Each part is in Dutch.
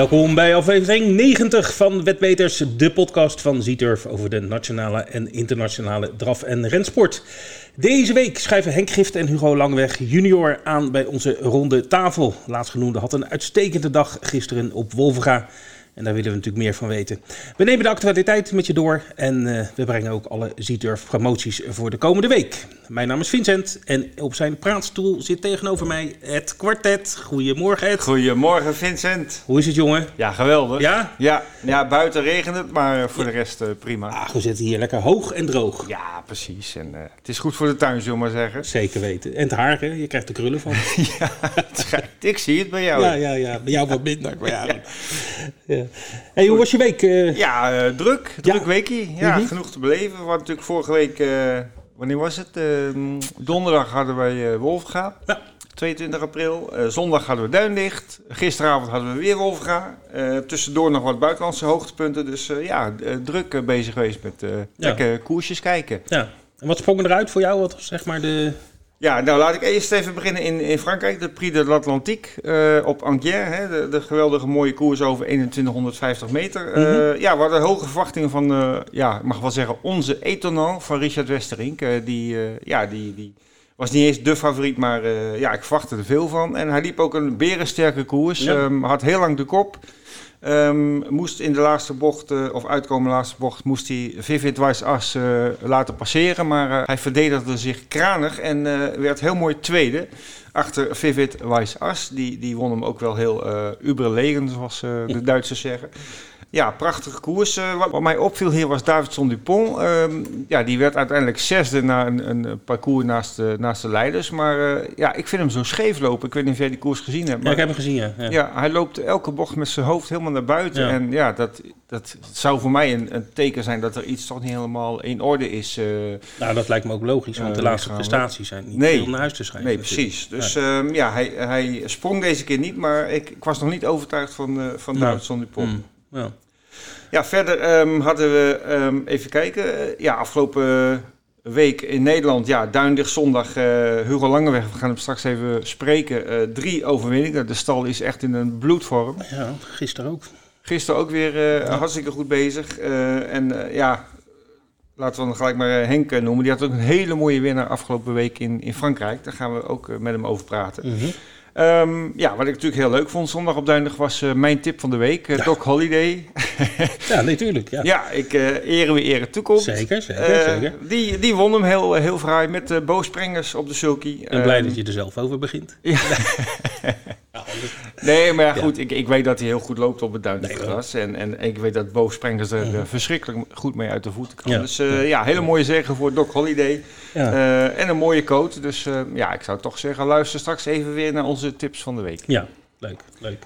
Welkom bij aflevering 90 van Wetbeters, de podcast van Zieturf over de nationale en internationale draf- en rensport. Deze week schrijven Henk Gift en Hugo Langweg junior aan bij onze ronde tafel. Laatstgenoemde had een uitstekende dag gisteren op Wolvenga. En daar willen we natuurlijk meer van weten. We nemen de actualiteit met je door en eh, we brengen ook alle Zieturf promoties voor de komende week. Mijn naam is Vincent en op zijn praatstoel zit tegenover mij het kwartet. Goedemorgen Ed. Goedemorgen Vincent. Hoe is het jongen? Ja, geweldig. Ja? Ja, ja buiten regent het, maar voor de rest eh, prima. Ah, we zitten hier lekker hoog en droog. Ja, precies. En eh, het is goed voor de tuin, zullen we maar zeggen. Zeker weten. En het haar, hè? je krijgt er krullen van. ja, het schijnt- ik zie het bij jou. Ja, ja, ja. Bij jou wat minder. Maar ja. Ja. Hey, hoe was je week? eh? Ja, eh, druk. Druk Ja. weekie. Ja, Mhm. genoeg te beleven. We hadden natuurlijk vorige week, eh, wanneer was het? Eh, donderdag hadden wij Wolfga. Ja. 22 april. Eh, zondag hadden we Duinlicht. Gisteravond hadden we weer Wolfga. Tussendoor nog wat buitenlandse hoogtepunten. Dus ja, druk bezig geweest met lekker koersjes kijken. ja. En wat sprong eruit voor jou? Wat was zeg maar de... Ja, nou laat ik eerst even beginnen in, in Frankrijk. De Prix de l'Atlantique eh, op Anguien. Hè, de, de geweldige mooie koers over 2150 meter. Eh, Mhm. Ja, we hadden hoge verwachtingen van, eh, ja, ik mag wel zeggen, onze etonant van Richard Westerink. Die, ja, die, die was niet eens de favoriet, maar ja, ik verwachtte er veel van. En hij liep ook een berensterke koers. Ja. Ehm, had heel lang de kop. Ehm, moest in de laatste bocht, eh, of uitkomende laatste bocht, moest hij Vivid As eh, laten passeren. Maar eh, hij verdedigde zich kranig en werd heel mooi tweede. Achter Vivid Weiss As. Die, die won hem ook wel heel eh uberlegen, zoals eh, de Duitsers zeggen. Ja, prachtige koers. Eh, wat, mij opviel hier was Davidson Dupont. Ehm, ja, die werd uiteindelijk zesde na een, een parcours naast de, naast de leiders. Maar ja, ik vind hem zo scheef lopen. Ik weet niet of jij die koers gezien hebt. Ja, Maar ik heb hem gezien, ja. ja. ja, hij loopt elke bocht met zijn hoofd helemaal naar buiten. Ja. En ja, dat, dat zou voor mij een, een teken zijn dat er iets toch niet helemaal in orde is. eh. Nou, dat lijkt me ook logisch, want Ja, de laatste lichamelijk. prestaties zijn niet Nee. veel naar huis te schrijven. nee, precies. Dus ehm, ja, hij, hij sprong deze keer niet, maar ik, ik was nog niet overtuigd van, eh van Ja. Davidson Dupont. Mm, ja. Ja, verder ehm, hadden we, ehm, even kijken, eh, ja, afgelopen week in Nederland, ja, Duindicht zondag, eh, Hugo Langeweg, we gaan hem straks even spreken, eh, drie overwinningen. De stal is echt in een bloedvorm. ja, gisteren ook. Gisteren ook weer eh, Ja. hartstikke goed bezig. Eh, en eh, ja, laten we dan gelijk maar Henk noemen. Die had ook een hele mooie winnaar afgelopen week in, in Frankrijk. Daar gaan we ook met hem over praten. Mhm. Ehm, ja, wat ik natuurlijk heel leuk vond zondag op Duindig was mijn tip van de week. Ja. Doc Holiday. Ja, natuurlijk. Ja. Ja, ik eh ere wie ere toekomt. Zeker, zeker, zeker. Die, die won hem heel, heel fraai met de boogsprengers op de sulky. Ben blij Ehm, dat je er zelf over begint. Ja. Nee, maar ja, goed, ik, ik weet dat hij heel goed loopt op het Nee, Duinterras. en, en ik weet dat boogsprengers er eh, verschrikkelijk goed mee uit de voeten kan. Dus eh, ja, hele mooie zegen voor Doc Holiday. Eh, en een mooie coat. Dus eh, ja, ik zou toch zeggen, luister straks even weer naar onze tips van de week. ja, leuk, leuk.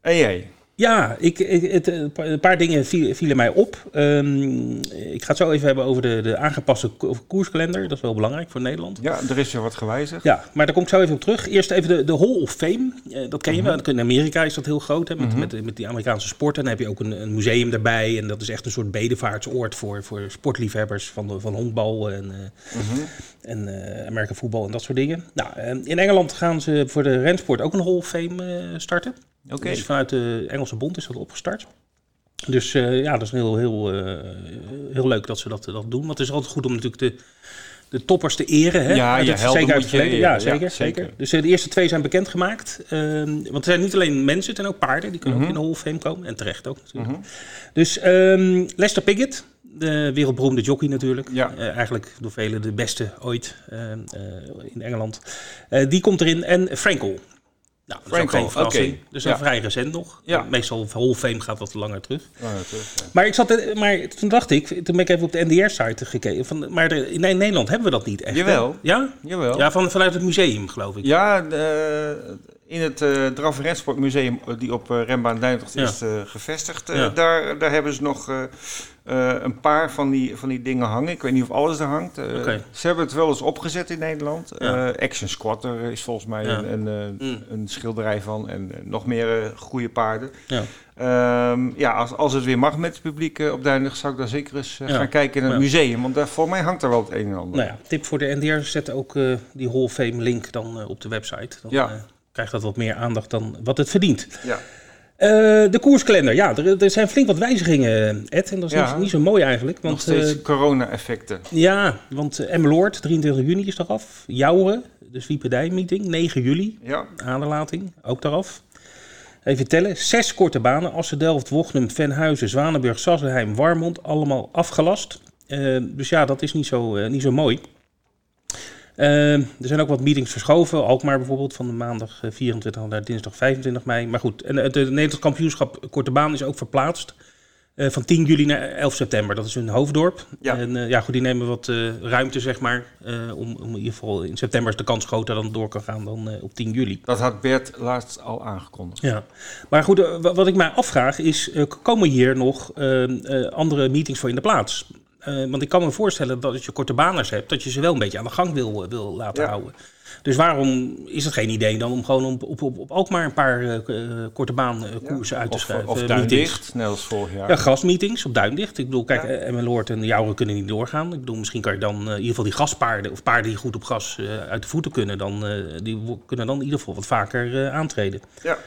En jij? Ja, ik, ik- het, een pa- een paar dingen viel- vielen mij op. Ehm, ik ga het zo even hebben over de, de aangepaste ko- koerskalender. Dat is wel belangrijk voor Nederland. Ja, er is weer wat gewijzigd. Ja, maar daar kom ik zo even op terug. Eerst even de, de Hall of Fame. Eh, dat ken je wel. In Amerika is dat heel groot, hè, met, Mhm. met, met die Amerikaanse sport. En dan heb je ook een, een museum daarbij. En dat is echt een soort bedevaartsoord voor, voor sportliefhebbers van, de, van honkbal en, eh, Mhm. En eh Amerika voetbal en dat soort dingen. Nou, eh, in Engeland gaan ze voor de rensport ook een Hall of Fame eh, starten. Oké. Dus vanuit de Engelse bond is dat opgestart. Dus eh, ja, dat is heel, heel, heel leuk dat ze dat, dat doen. Want het is altijd goed om natuurlijk de, de toppers te eren. Hè? Ja, je zeker uit het verleden. Ja, eren. Ja, zeker, zeker. zeker. Dus de eerste twee zijn bekendgemaakt. Ehm want er zijn niet alleen mensen, het zijn ook paarden. Die kunnen Mhm. ook in de Hall of Fame komen. En terecht ook natuurlijk. Mhm. Dus ehm, Lester Piggott, de wereldberoemde jockey natuurlijk. Ja. Eh, eigenlijk door velen de beste ooit ehm, eh, in Engeland. Eh, die komt erin. En Frankel. Nou, Frankel, oké. Dus Ja. een vrij recent nog. Ja. Meestal Hall of Fame gaat wat langer terug. Ja, terug, ja. Maar, ik zat, maar toen dacht ik, toen ben ik even op de NDR-site gekeken. Van, maar de- in Nederland hebben we dat niet echt. hè? Jawel. Ja? Jawel. Ja, van, vanuit het museum, geloof ik. Ja, de- in het uh, Draf en Rensportmuseum die op uh, Rembaan Duintocht Ja. is uh, gevestigd, uh, Ja. daar, daar hebben ze nog uh, uh, een paar van die, van die dingen hangen. Ik weet niet of alles er hangt. Uh, Oké. Ze hebben het wel eens opgezet in Nederland. Ja. Uh, Action Squatter is volgens mij Ja. een, een, Mm. een schilderij van en nog meer goede paarden. Ja. Ehm, ja, als, als het weer mag met het publiek op Duinig, zou ik daar zeker eens gaan kijken in het museum. Want daar, voor mij hangt er wel het een en ander. Nou ja, tip voor de NDR, zet ook eh, die Hall of Fame link dan eh, op de website. Dan Ja. eh, krijgt dat wat meer aandacht dan wat het verdient. Ja. De koerskalender, ja, er, er, zijn flink wat wijzigingen, Ed. En dat is niet, niet, zo mooi eigenlijk. Want, Nog steeds corona-effecten. Ja, want uh, Emmeloord, 23 juni is eraf. Jouwen, de Swieperdij-meeting, 9 juli. Ja. Aderlating, ook daaraf. Even tellen. Zes korte banen. Assen, Delft, Wochnum, Venhuizen, Zwanenburg, Sassenheim, Warmond. Allemaal afgelast. Uh, dus ja, dat is niet zo, niet zo mooi. Uh, er zijn ook wat meetings verschoven. Alkmaar bijvoorbeeld van de maandag 24 naar dinsdag 25 mei. Maar goed, en het Nederlands kampioenschap korte baan is ook verplaatst. Uh, van 10 juli naar 11 september. Dat is hun hoofddorp. Ja. En uh, ja, goed, die nemen wat ruimte, zeg maar. om, om in ieder geval in september is de kans groter dan het door kan gaan dan op 10 juli. Dat had Bert laatst al aangekondigd. Ja, maar goed, wat ik mij afvraag is: komen hier nog andere meetings voor in de plaats? Want ik kan me voorstellen dat als je korte baners hebt, dat je ze wel een beetje aan de gang wil, wil laten ja. houden. Dus waarom is het geen idee dan om gewoon op, op, op, op ook maar een paar uh, korte baankoersen uh, uit te schrijven? Of, of Duindicht, net als vorig jaar. Ja, gastmeetings op Duindicht. Ik bedoel, kijk, ja. Emmeloord en Jouwen kunnen niet doorgaan. Ik bedoel, misschien kan je dan in ieder geval die gaspaarden, of paarden die goed op gas uit de voeten kunnen, dan, die kunnen dan in ieder geval wat vaker aantreden. Ja.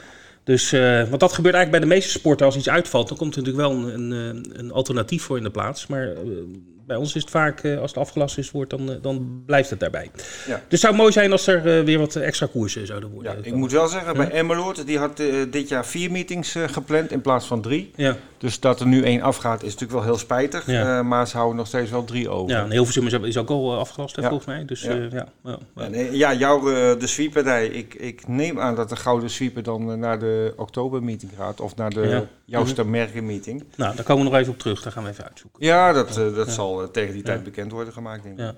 Dus, uh, want dat gebeurt eigenlijk bij de meeste sporten. Als iets uitvalt, dan komt er natuurlijk wel een, een, een alternatief voor in de plaats. Maar uh, bij ons is het vaak, uh, als het afgelast is, wordt, dan, dan blijft het daarbij. Ja. Dus het zou mooi zijn als er weer wat extra koersen zouden worden. Ja, ik moet wel zeggen, bij Emmeloord, die had dit jaar vier meetings gepland in plaats van drie. Ja. Dus dat er nu één afgaat is natuurlijk wel heel spijtig. Ja. maar ze houden nog steeds wel drie over. Ja, en Hilversum is, is ook al afgelast, volgens mij. Dus, ja. ja, ja. ja, jouw de sweeperij. Ik, ik neem aan dat de gouden sweeper dan naar de oktobermeeting gaat of naar de ja. Jouster meeting. Nou, daar komen we nog even op terug. Daar gaan we even uitzoeken. Ja, dat, dat zal uh, tegen die tijd bekend worden gemaakt, denk ik. Ja.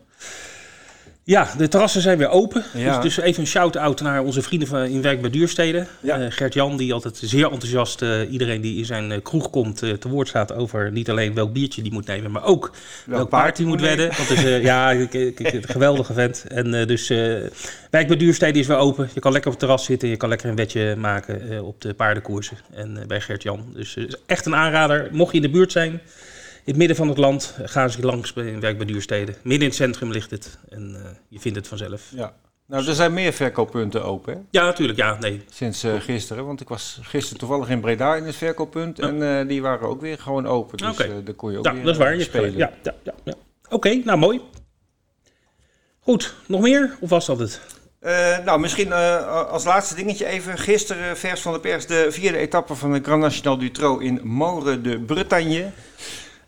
Ja, de terrassen zijn weer open. Ja. Dus, dus, even een shout-out naar onze vrienden van in werk bij Duursteden. Ja. Uh, Gert-Jan, die altijd zeer enthousiast uh, iedereen die in zijn uh, kroeg komt te woord staat over niet alleen welk biertje die moet nemen, maar ook welk, paard die moet wedden. Dat is ja, een geweldige vent. En dus Wijk bij Duursteden is weer open. Je kan lekker op het terras zitten, je kan lekker een wedje maken op de paardenkoersen en bij Gert-Jan. Dus echt een aanrader. Mocht je in de buurt zijn, het midden van het land gaan ze langs bij werk bij duursteden. Midden in het centrum ligt het en uh, je vindt het vanzelf. Ja. Nou, er zijn meer verkooppunten open, hè? Ja, natuurlijk, ja, nee. Sinds uh, gisteren, want ik was gisteren toevallig in Breda in het verkooppunt en uh, die waren ook weer gewoon open. Dus okay. daar kon je ook ja, weer dat is waar. Je spelen. Ja, ja, ja, ja. Oké, okay, nou mooi. Goed, nog meer of was dat het? Uh, nou, misschien uh, als laatste dingetje even. Gisteren, vers van de pers, de vierde etappe van de Grand National du Trot in Moren de Bretagne.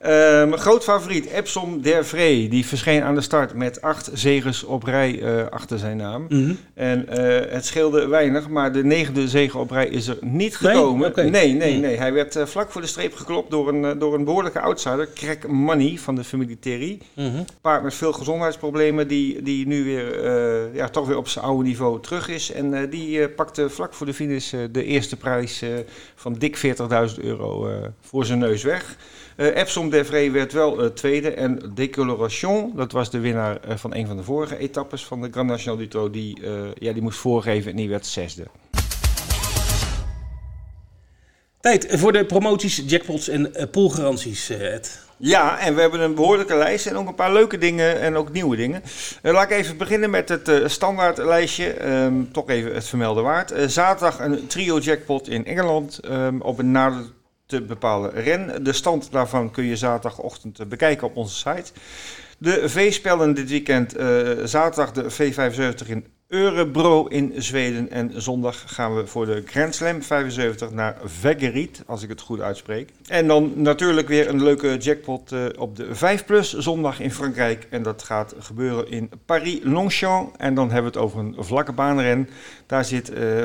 Mijn groot favoriet, Epsom Dervree, die verscheen aan de start met acht zegens op rij uh, achter zijn naam. Mm -hmm. En uh, het scheelde weinig, maar de negende zege op rij is er niet gekomen. Nee, okay. nee, nee, nee, Hij werd vlak voor de streep geklopt door een, door een behoorlijke outsider, Craig Money van de familie Terry. Mm -hmm. Paard met veel gezondheidsproblemen, die, die nu weer ja, toch weer op zijn oude niveau terug is. En die pakte vlak voor de finish de eerste prijs van dik 40.000 euro voor zijn neus weg. Uh, Epsom Devray werd wel uh, tweede. En Decoloration, dat was de winnaar uh, van een van de vorige etappes van de Grand National Duto, die, ja, die moest voorgeven en die werd zesde. Tijd voor de promoties, jackpots en poolgaranties, Ed. Ja, en we hebben een behoorlijke lijst en ook een paar leuke dingen en ook nieuwe dingen. Uh, laat ik even beginnen met het uh, standaardlijstje. Um, toch even het vermelden waard. Uh, zaterdag een trio jackpot in Engeland um, op een nader te bepalen ren. De stand daarvan kun je zaterdagochtend bekijken op onze site. De V-spellen dit weekend, uh, zaterdag de V75 in Örebro in Zweden. En zondag gaan we voor de Grand Slam 75 naar Veggerit, als ik het goed uitspreek. En dan natuurlijk weer een leuke jackpot uh, op de 5 Plus zondag in Frankrijk. En dat gaat gebeuren in Paris-Longchamp. En dan hebben we het over een vlakke baanren. Daar zit uh,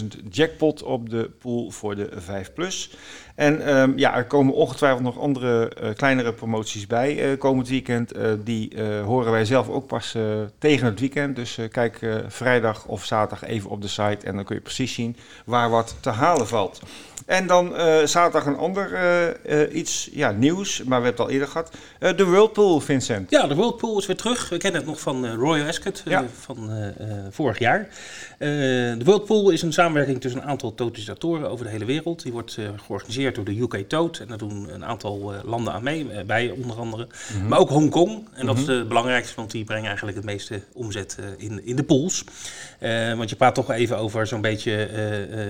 500.000 jackpot op de pool voor de 5 Plus. En um, ja, er komen ongetwijfeld nog andere uh, kleinere promoties bij uh, komend weekend. Uh, die horen wij zelf ook pas tegen het weekend. Dus kijk vrijdag of zaterdag even op de site en dan kun je precies zien waar wat te halen valt. En dan uh, zaterdag een ander uh, uh, iets ja, nieuws, maar we hebben het al eerder gehad. de Whirlpool, Vincent. Ja, de Whirlpool is weer terug. We kennen het nog van Royal Ascot ja. van vorig jaar. de Whirlpool is een samenwerking tussen een aantal totalisatoren over de hele wereld. Die wordt georganiseerd georganiseerd door de UK Toad. En daar doen een aantal landen aan mee, bij onder andere. Mhm. Maar ook Hongkong. En dat is mhm. het belangrijkste, want die brengen eigenlijk het meeste omzet in, in de pools. want je praat toch even over zo'n beetje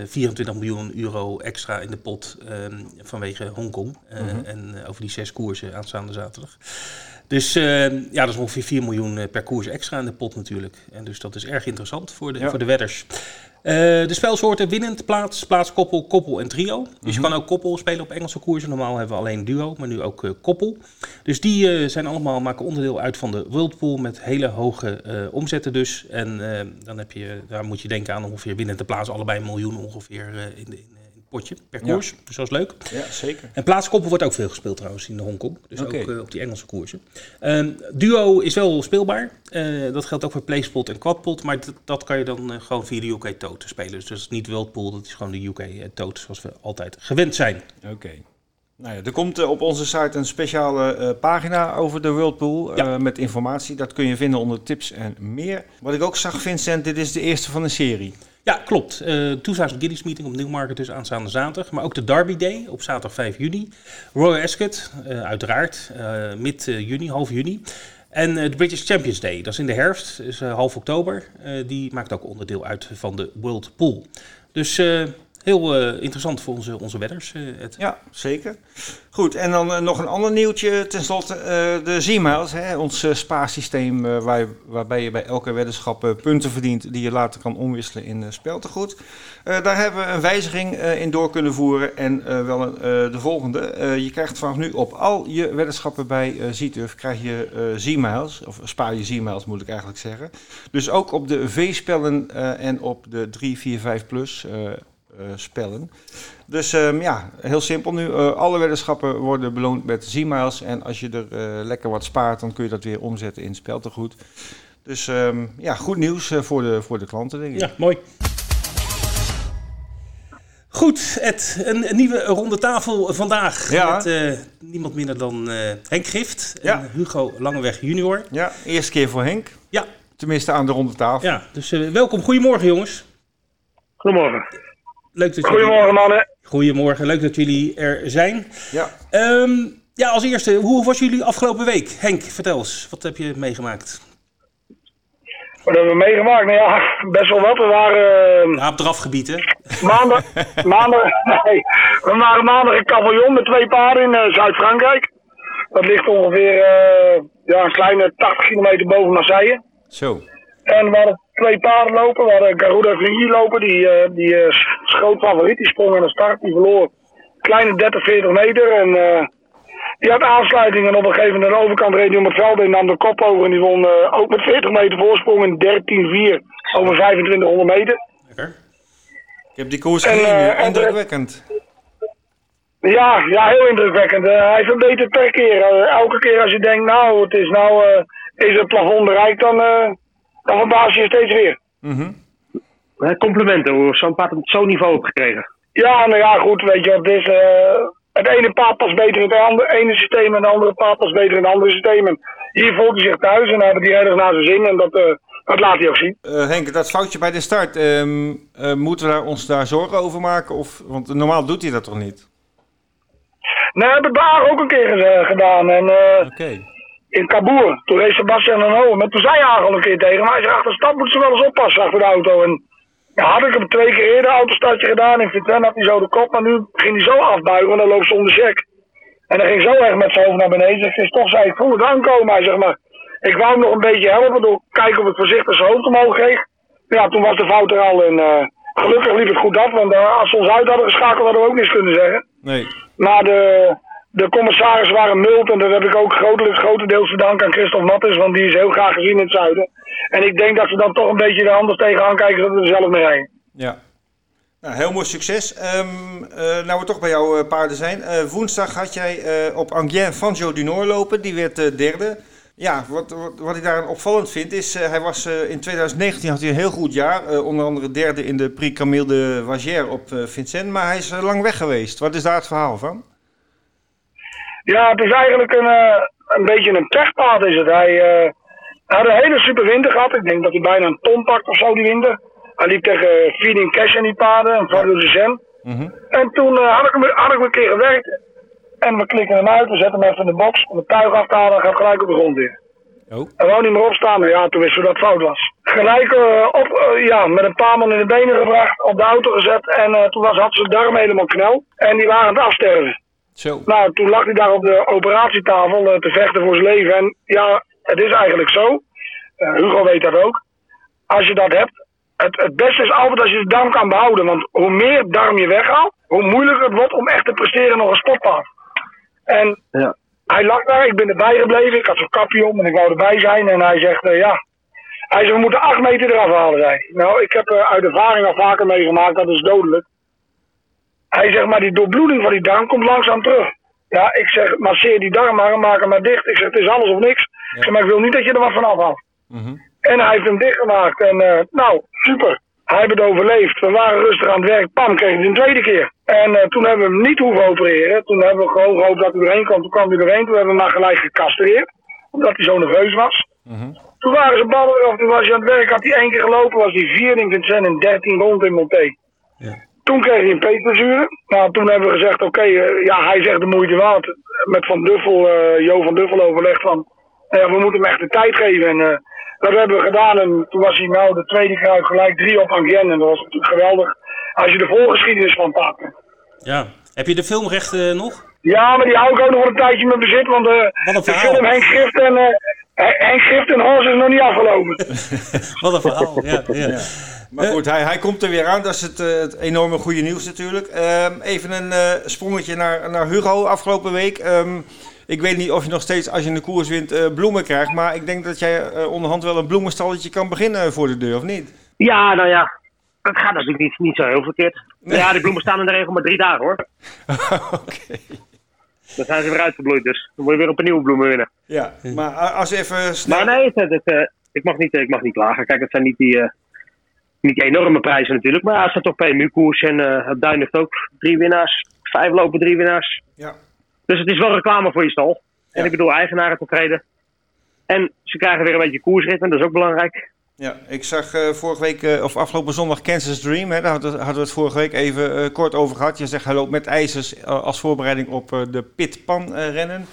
24 miljoen euro extra in de pot ehm, vanwege Hongkong. Mhm. En over die zes koersen aanstaande zaterdag. Dus uh, ja, dat is ongeveer 4 miljoen eh, per koers extra in de pot natuurlijk. En dus dat is erg interessant voor de, voor de wedders. Uh, de spelsoorten winnend, plaats, plaats, koppel, koppel en trio. Dus je mhm. kan ook koppel spelen op Engelse koersen. Normaal hebben we alleen duo, maar nu ook uh, koppel. Dus die zijn allemaal, maken onderdeel uit van de Worldpool met hele hoge omzetten dus. En dan heb je, daar moet je denken aan ongeveer winnende plaats, allebei een miljoen ongeveer in de, in potje per koers. Dus dat is leuk. Ja, zeker. En plaatskoppel wordt ook veel gespeeld trouwens in de Hongkong. Dus ook uh, op die Engelse koersen. Ehm, duo is wel speelbaar. Uh, dat geldt ook voor PlaySpot en Quadpot. Maar dat kan je dan uh, gewoon via de UK Tote spelen. Dus dat is niet Worldpool, dat is gewoon de UK Tote zoals we altijd gewend zijn. Oké. Nou ja, er komt op onze site een speciale pagina over de Whirlpool ja. met informatie. Dat kun je vinden onder tips en meer. Wat ik ook zag, Vincent, dit is de eerste van een serie. Ja, klopt. Uh, Toezaagd Giddies Meeting op Newmarket dus aanstaande zaterdag. Maar ook de Derby Day op zaterdag 5 juni. Royal Ascot, uh, uiteraard, uh, mid juni, half juni. En de British Champions Day, dat is in de herfst, is half oktober. die maakt ook onderdeel uit van de World Pool. Dus Heel uh, interessant voor onze, onze wedders. Uh, Ja, zeker. Goed, en dan uh, nog een ander nieuwtje. Ten slotte de Z-Miles, ons spaarsysteem waar, waarbij je bij elke weddenschap punten verdient die je later kan omwisselen in speltegoed. daar hebben we een wijziging in door kunnen voeren en wel de volgende. je krijgt vanaf nu op al je weddenschappen bij Z-Turf krijg je Z-Miles, of spaar je Z-Miles moet ik eigenlijk zeggen. Dus ook op de V-spellen en op de 3, 4, 5 plus eh, spellen. Dus um, ja, heel simpel nu. Uh, alle weddenschappen worden beloond met Z-miles. En als je er uh, lekker wat spaart, dan kun je dat weer omzetten in speltegoed. Dus um, ja, goed nieuws voor, de, voor de klanten, denk ik. Ja, mooi. Goed, Ed, een, een, nieuwe ronde tafel vandaag. Ja. Met uh, niemand minder dan uh, Henk Gift en ja. Hugo Langeweg junior. Ja, eerste keer voor Henk. Ja. Tenminste aan de ronde tafel. Ja, dus uh, welkom. Goedemorgen jongens. Goedemorgen. Leuk dat Goedemorgen jullie... mannen. Goedemorgen, leuk dat jullie er zijn. Ja. Um, ja, als eerste, hoe was jullie afgelopen week? Henk, vertel eens, wat heb je meegemaakt? Wat hebben we meegemaakt? Nou ja, best wel wat. We waren... Uh, ja, op drafgebied, hè? Maandag, maandag, nee. We waren maandag in Cavaillon met twee paarden in uh, Zuid-Frankrijk. Dat ligt ongeveer uh, ja, een kleine 80 kilometer boven Marseille. Zo. En we hadden twee paarden lopen. We hadden Garuda Vigny lopen. Die, uh, die uh, groot favoriet. Die sprong aan de start. Die verloor kleine 30, 40 meter. En uh, die had aansluiting. En op een gegeven moment aan de overkant reed hij om het veld en nam de kop over. En die won ook met 40 meter voorsprong in 13-4 over 2500 meter. Lekker. Ik heb die koers gezien. indrukwekkend. Ja, ja, heel indrukwekkend. hij verbetert per keer. elke keer als je denkt, nou, het is nou, is het plafond bereikt, dan dan verbaas je je steeds weer. Mm Complimenten hoe zo'n paard op zo'n niveau heeft gekregen. Ja, nou ja, goed, weet je wat het is. Uh, het ene paard past beter in het andere, ene systeem en het andere paard past beter in het andere systeem. En hier voelt hij zich thuis en hebben die erg naar zijn zin en dat, uh, dat laat hij ook zien. Uh, Henk, dat foutje bij de start, um, moeten we daar, ons daar zorgen over maken? Of, want normaal doet hij dat toch niet? Nee, we hebben het daar ook een keer gedaan. En, Oké in Kaboer. Toen reed Sebastian een hoog. Met toen zei hij al een keer tegen mij. Hij zei, achter de stad moeten ze wel eens oppassen achter de auto. En ja, had ik hem twee keer eerder autostartje gedaan. In Vitesse had hij zo de kop. Maar nu ging hij zo afbuigen. En dan loopt ze onder check. En dan ging zo echt met zijn hoofd naar beneden. Dus is toch zei ik voel het aankomen. Hij zegt maar. Ik wou hem nog een beetje helpen door kijken of ik voorzichtig zijn hoofd omhoog kreeg. Ja, toen was de fout er al. En uh, gelukkig liep het goed af. Want uh, als ze ons uit hadden geschakeld hadden we ook niets kunnen zeggen. Nee. Maar de, de commissarissen waren mild en dat heb ik ook grotendeels te danken aan Christophe Mattes, want die is heel graag gezien in het zuiden. En ik denk dat ze dan toch een beetje er anders tegenaan kijken dat we er zelf mee rijden. Ja. Nou, heel mooi succes. Um, uh, nou we toch bij jouw uh, paarden zijn. Uh, woensdag had jij op Angien Fanjo du Nord lopen, die werd derde. Ja, wat, wat, wat, ik daar opvallend vind is, hij was in 2019 had hij een heel goed jaar. onder andere derde in de Prix Camille de Vagère op Vincent, maar hij is lang weg geweest. Wat is daar het verhaal van? Ja, het is eigenlijk een, uh, een beetje een pechpaard is het. Hij, uh, had een hele super winter gehad. Ik denk dat hij bijna een ton pakt of zo die winter. Hij liep tegen Feeding Cash in die paarden en Fabio de Zem. Mhm. En toen eh, had, ik hem, had ik hem een keer gewerkt. En we klikken hem uit, we zetten hem even in de box om het tuig af te halen en gaat gelijk op de grond weer. Oh. Hij wou niet meer opstaan. Nou ja, toen wisten we dat het fout was. Gelijk eh, op, eh, ja, met een paar man in de benen gebracht, op de auto gezet. En eh, toen was, had zijn darm helemaal knel. En die waren aan het afsterven. Zo. Nou, toen lag hij daar op de operatietafel eh, te vechten voor zijn leven. En ja, het is eigenlijk zo. Eh, Hugo weet dat ook. Als je dat hebt, het, het beste is altijd als je de darm kan behouden. Want hoe meer darm je weghaalt, hoe moeilijker het wordt om echt te presteren nog een sportpaard. En Ja. hij lag daar, ik ben erbij gebleven. Ik had zo'n kapje om en ik wou erbij zijn. En hij zegt, eh, ja. Hij zegt, we moeten acht meter eraf halen, zei. Nou, ik heb eh, uit ervaring al vaker meegemaakt, dat is dodelijk. Hij zegt, maar die doorbloeding van die darm komt langzaam terug. Ja, ik zeg, masseer die darm maar maak hem maar dicht. Ik zeg, het is alles of niks. Ik zeg, maar ik wil niet dat je er wat van afhaalt. Mhm. En hij heeft hem dichtgemaakt. En eh, nou, super. Hij heeft het overleefd. We waren rustig aan het werk. Pam, kreeg hij een tweede keer. En eh, toen hebben we hem niet hoeven opereren. Toen hebben we gewoon gehoopt dat hij erheen kwam. Toen kwam hij erheen. Toen hebben we hem maar gelijk gecastreerd. Omdat hij zo nerveus was. Mhm. Toen waren ze ballen eraf. Toen was hij aan het werk. Had hij één keer gelopen. Was hij vier in Vincent en dertien rond in Monté. Ja. Toen kreeg hij een peetblessure. Nou, toen hebben we gezegd, oké, eh, ja, hij zegt de moeite waard. Met Van Duffel, eh, Jo van Duffel overlegd van, nou ja, we moeten hem echt de tijd geven. En eh, dat hebben we gedaan. En toen was hij nou de tweede keer gelijk drie op Angien. En dat was natuurlijk geweldig. Als je de voorgeschiedenis van pakt. Ja. Heb je de filmrechten nog? Ja, maar die hou ik ook nog een tijdje in mijn bezit. Want de verhaal. film Henk Schrift en, Henk Schrift en Horst is nog niet afgelopen. Wat een verhaal. Ja, ja. Maar goed, hij, hij komt er weer aan. Dat is het, eh, het enorme goede nieuws natuurlijk. Ehm, even een eh, sprongetje naar, naar Hugo afgelopen week. Ehm, ik weet niet of je nog steeds, als je een koers wint, eh, bloemen krijgt. Maar ik denk dat jij onderhand wel een bloemenstalletje kan beginnen voor de deur, of niet? Ja, nou ja. Het gaat natuurlijk niet, niet zo heel verkeerd. Ja, die bloemen staan in de regel maar drie dagen hoor. Oké. Dan zijn ze weer uitgebloeid, dus dan moet je weer op een nieuwe bloemen winnen. Ja, maar a- als even snel... Maar nee, het, het, eh, ik, mag niet, ik mag niet klagen. Kijk, het zijn niet die, eh, niet die enorme prijzen natuurlijk. Maar ja, het zijn toch PMU-koers en eh het Duin heeft ook drie winnaars. Vijf lopen drie winnaars. Ja. Dus het is wel reclame voor je stal. En Ja. ik bedoel, eigenaren tevreden. En ze krijgen weer een beetje koersritme, dat is ook belangrijk. Ja, ik zag eh, vorige week, eh, of afgelopen zondag, Kansas Dream. Hè, daar hadden we het vorige week even eh, kort over gehad. Je zegt hij loopt met ijzers als voorbereiding op de Pitpan rennen.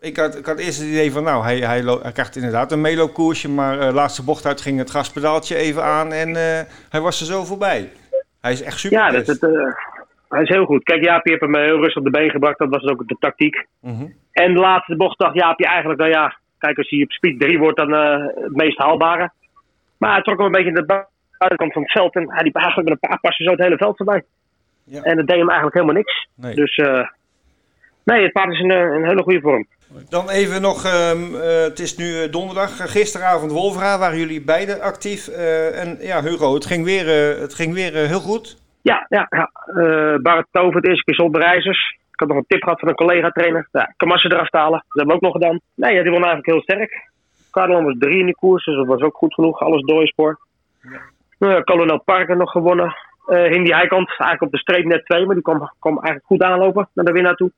Ik had, ik had eerst het idee van, nou, hij, hij, hij krijgt inderdaad een meeloopkoersje. Maar laatste bocht uit ging het gaspedaaltje even aan en hij was er zo voorbij. Hij is echt super. Ja, dat, het, hij is heel goed. Kijk, Jaapie heeft hem heel rustig op de been gebracht. Dat was ook de tactiek. Mhm. En de laatste bocht dacht Jaapie eigenlijk, nou ja, kijk, als hij op speed 3 wordt, dan het meest haalbare. Maar hij trok hem een beetje in de bu- buitenkant van het veld. En hij liep eigenlijk met een paar passen zo het hele veld voorbij. Ja. En dat deed hem eigenlijk helemaal niks. Nee. Dus eh, nee, het paard is in een, een hele goede vorm. Dan even nog, ehm, eh, het is nu eh, donderdag. Eh, Gisteravond Wolvera waren jullie beide actief. Eh, en ja, Hugo, het ging weer, eh, het ging weer eh, heel goed. Ja, ja, ja. Eh, Bart Tover het eerste keer zonder reizers. Ik had nog een tip gehad van een collega-trainer. Ja, Kamassen eraf te halen. Dat hebben we ook nog gedaan. Nee, ja, die won eigenlijk heel sterk. Cardelon was drie in die koers, dus dat was ook goed genoeg. Alles doorspoor. Ja. Colonel Parker nog gewonnen. Eh Hindi Heikant, eigenlijk op de streep net twee, maar die kwam, kwam eigenlijk goed aanlopen naar de winnaar toe.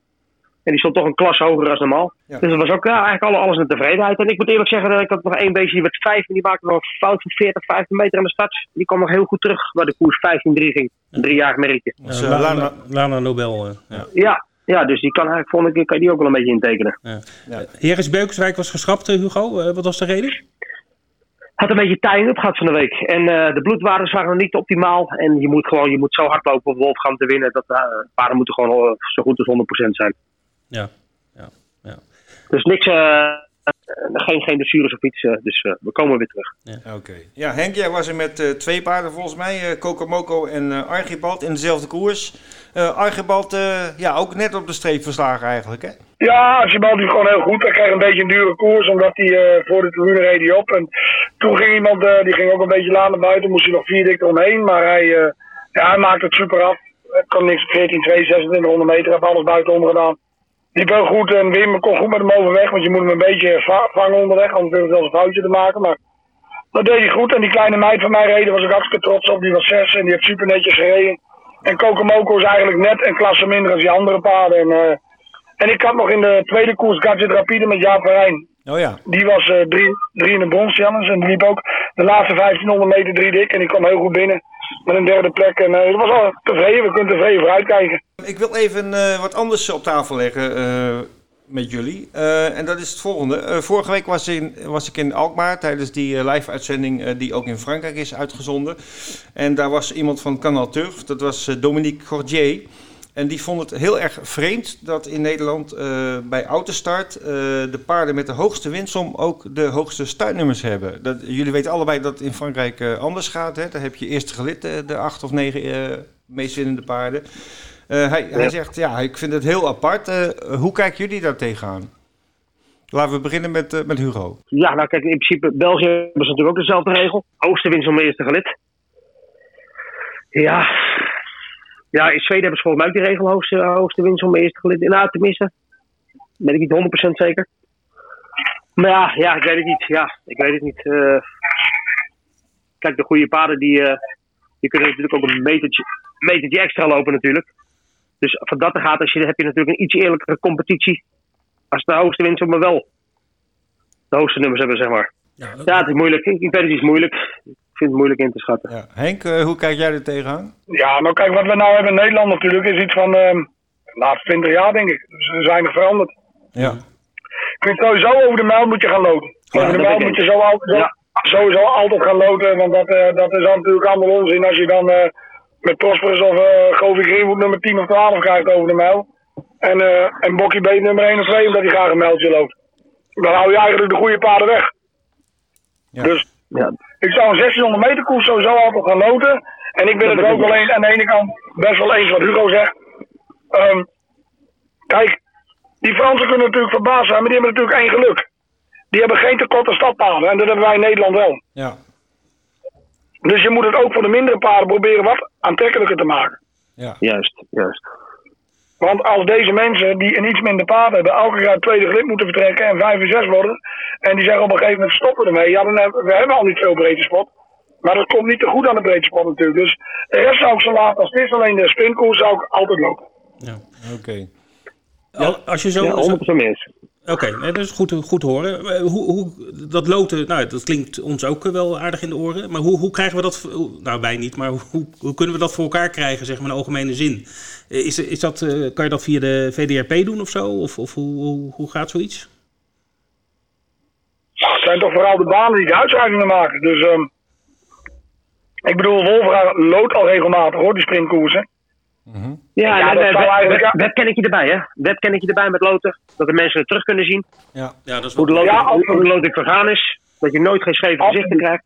En die stond toch een klas hoger dan normaal. Ja. Dus dat was ook ja, eigenlijk alle, alles een tevredenheid. En ik moet eerlijk zeggen, dat ik had nog één beestje, die werd vijf en die maakte nog een fout van 40, 15 meter aan de start. Die kwam nog heel goed terug, waar de koers 15-3 ging. Een driejarig merkje. Dus, Ja, eh, Lana, Lana- Nobel. eh, ja. Ja, ja, dus die kan eigenlijk volgende keer kan je die ook wel een beetje intekenen. Heris Beukenswijk was geschrapt, eh, Hugo. Eh, wat was de reden? Had een beetje up gehad van de week. En eh, de bloedwaardes waren nog niet optimaal. En je moet gewoon je moet zo hard lopen om Wolfgang te winnen. Dat eh, paarden moeten gewoon zo goed als 100% zijn. Ja. ja, ja. Dus niks, geen, geen blessures of iets. eh, dus eh, we komen weer terug. Oké. Ja, Henk, jij was er met eh, twee paarden volgens mij. eh Kokomoko en eh Archibald in dezelfde koers. Eh Archibald, eh, ja, ook net op de streep verslagen eigenlijk, hè? Ja, Archibald doet gewoon heel goed. Hij kreeg een beetje een dure koers, omdat hij eh, voor de tribune reed hij op. En toen ging iemand, eh, die ging ook een beetje laat naar buiten, moest hij nog vier dik eromheen. Maar hij, eh, ja, hij maakte het super af. Het kon niks, 14, 2, 2600 meter, heb alles buitenom gedaan. Liep heel goed en Wim kon goed met hem overweg, want je moet hem een beetje va- vangen onderweg, anders wil wel eens een foutje te maken. Maar dat deed hij goed. En die kleine meid van mij reden was ik hartstikke trots op. Die was zes en die heeft super netjes gereden. En Kokomoko is eigenlijk net een klasse minder dan die andere paarden. En, eh, en ik had nog in de tweede koers Gadget Rapide met Jaap Verijn. Oh ja. Die was eh, drie, drie in de brons, Jannes. En die liep ook de laatste 1500 meter drie dik. En die kwam heel goed binnen. Met een derde plek. En dat was al tevreden, we kunnen tevreden vooruitkijken. Ik wil even uh, wat anders op tafel leggen uh, met jullie. en dat is het volgende. vorige week was, in, was ik in Alkmaar tijdens die live-uitzending die ook in Frankrijk is uitgezonden. En daar was iemand van Canal Turf, dat was Dominique Gordier. En die vond het heel erg vreemd dat in Nederland uh, bij autostart uh, de paarden met de hoogste winstsom ook de hoogste startnummers hebben. Dat, jullie weten allebei dat het in Frankrijk uh, anders gaat. Hè? Daar heb je eerste gelid de, acht of negen meest winnende paarden. hij, ja. hij zegt, ja, ik vind het heel apart. hoe kijken jullie daar tegenaan? Laten we beginnen met, met Hugo. Ja, nou kijk, in principe, België hebben ze natuurlijk ook dezelfde regel. Hoogste winstsom eerste gelid. Ja, ja, in Zweden hebben ze volgens mij ook die regel hoogste, hoogste winst om eerste gelid. Nou, tenminste, ben ik niet 100% zeker. Maar ja, ja, ik weet het niet. Ja, ik weet het niet. Uh, kijk, de goede paarden die, uh, die kunnen natuurlijk ook een metertje, metertje extra lopen natuurlijk. Dus van dat te gaat, als je, heb je natuurlijk een iets eerlijkere competitie. Als de hoogste winst maar wel de hoogste nummers hebben, zeg maar. Ja, ja het is moeilijk. Ik, ik is moeilijk vind het moeilijk in te schatten. Ja. Henk, uh, hoe kijk jij er tegenaan? Ja, nou kijk, wat we nou hebben in Nederland natuurlijk is iets van, uh, nou, 20 jaar denk ik. Dus er zijn er veranderd. Ja. Ik vind sowieso over de mijl moet je gaan loten. Ja, over de mijl moet je zo altijd, ja. sowieso altijd gaan loten, want dat, uh, dat is natuurlijk allemaal onzin als je dan uh, met Prosperus of uh, Govi Greenwood nummer 10 of 12 krijgt over de mijl. En, uh, en Bokkie B nummer 1 of 2 omdat hij graag een mijltje loopt. Dan hou je eigenlijk de goede paarden weg. Ja. Dus ja. Ik zou een 1600 meter koers sowieso altijd gaan loten. En ik ben het ook alleen aan de ene kant best wel eens wat Hugo zegt. Um, kijk, die Fransen kunnen natuurlijk verbaasd zijn, maar die hebben natuurlijk één geluk. Die hebben geen te korte stadpaden en dat hebben wij in Nederland wel. Ja. Dus je moet het ook voor de mindere paarden proberen wat aantrekkelijker te maken. Ja. Juist, juist. Want als deze mensen die een iets minder paard hebben, elke keer uit tweede grip moeten vertrekken en vijf en zes worden. En die zeggen op een gegeven moment stoppen ermee. Ja, dan hebben we hebben al niet veel breedte spot. Maar dat komt niet te goed aan de breedte spot natuurlijk. Dus de rest zou ik zo laten als is. Alleen de spinkoers zou ik altijd lopen. Ja, oké. Ja, als je zo... Ja, 100% eens. Oké, dat is goed, goed horen. Eh, hoe, hoe, dat loten, nou, dat klinkt ons ook wel aardig in de oren. Maar hoe, hoe krijgen we dat, nou wij niet, maar hoe, hoe kunnen we dat voor elkaar krijgen, zeg maar, in algemene zin? Eh, is, is dat, eh, kan je dat via de VDRP doen of zo? Of, of hoe, hoe, hoe gaat zoiets? het zijn toch vooral de banen die de uitschrijvingen maken. Dus um, ik bedoel, Wolfra loodt al regelmatig hoor, die sprintkoersen. Mm Ja, ja eigenlijk... webkennetje erbij, hè? Webkennetje erbij met loten. Dat de mensen het terug kunnen zien. Ja, ja dat is hoe, de loting, ja, hoe de loting vergaan is. Dat je nooit geen scheve gezichten krijgt.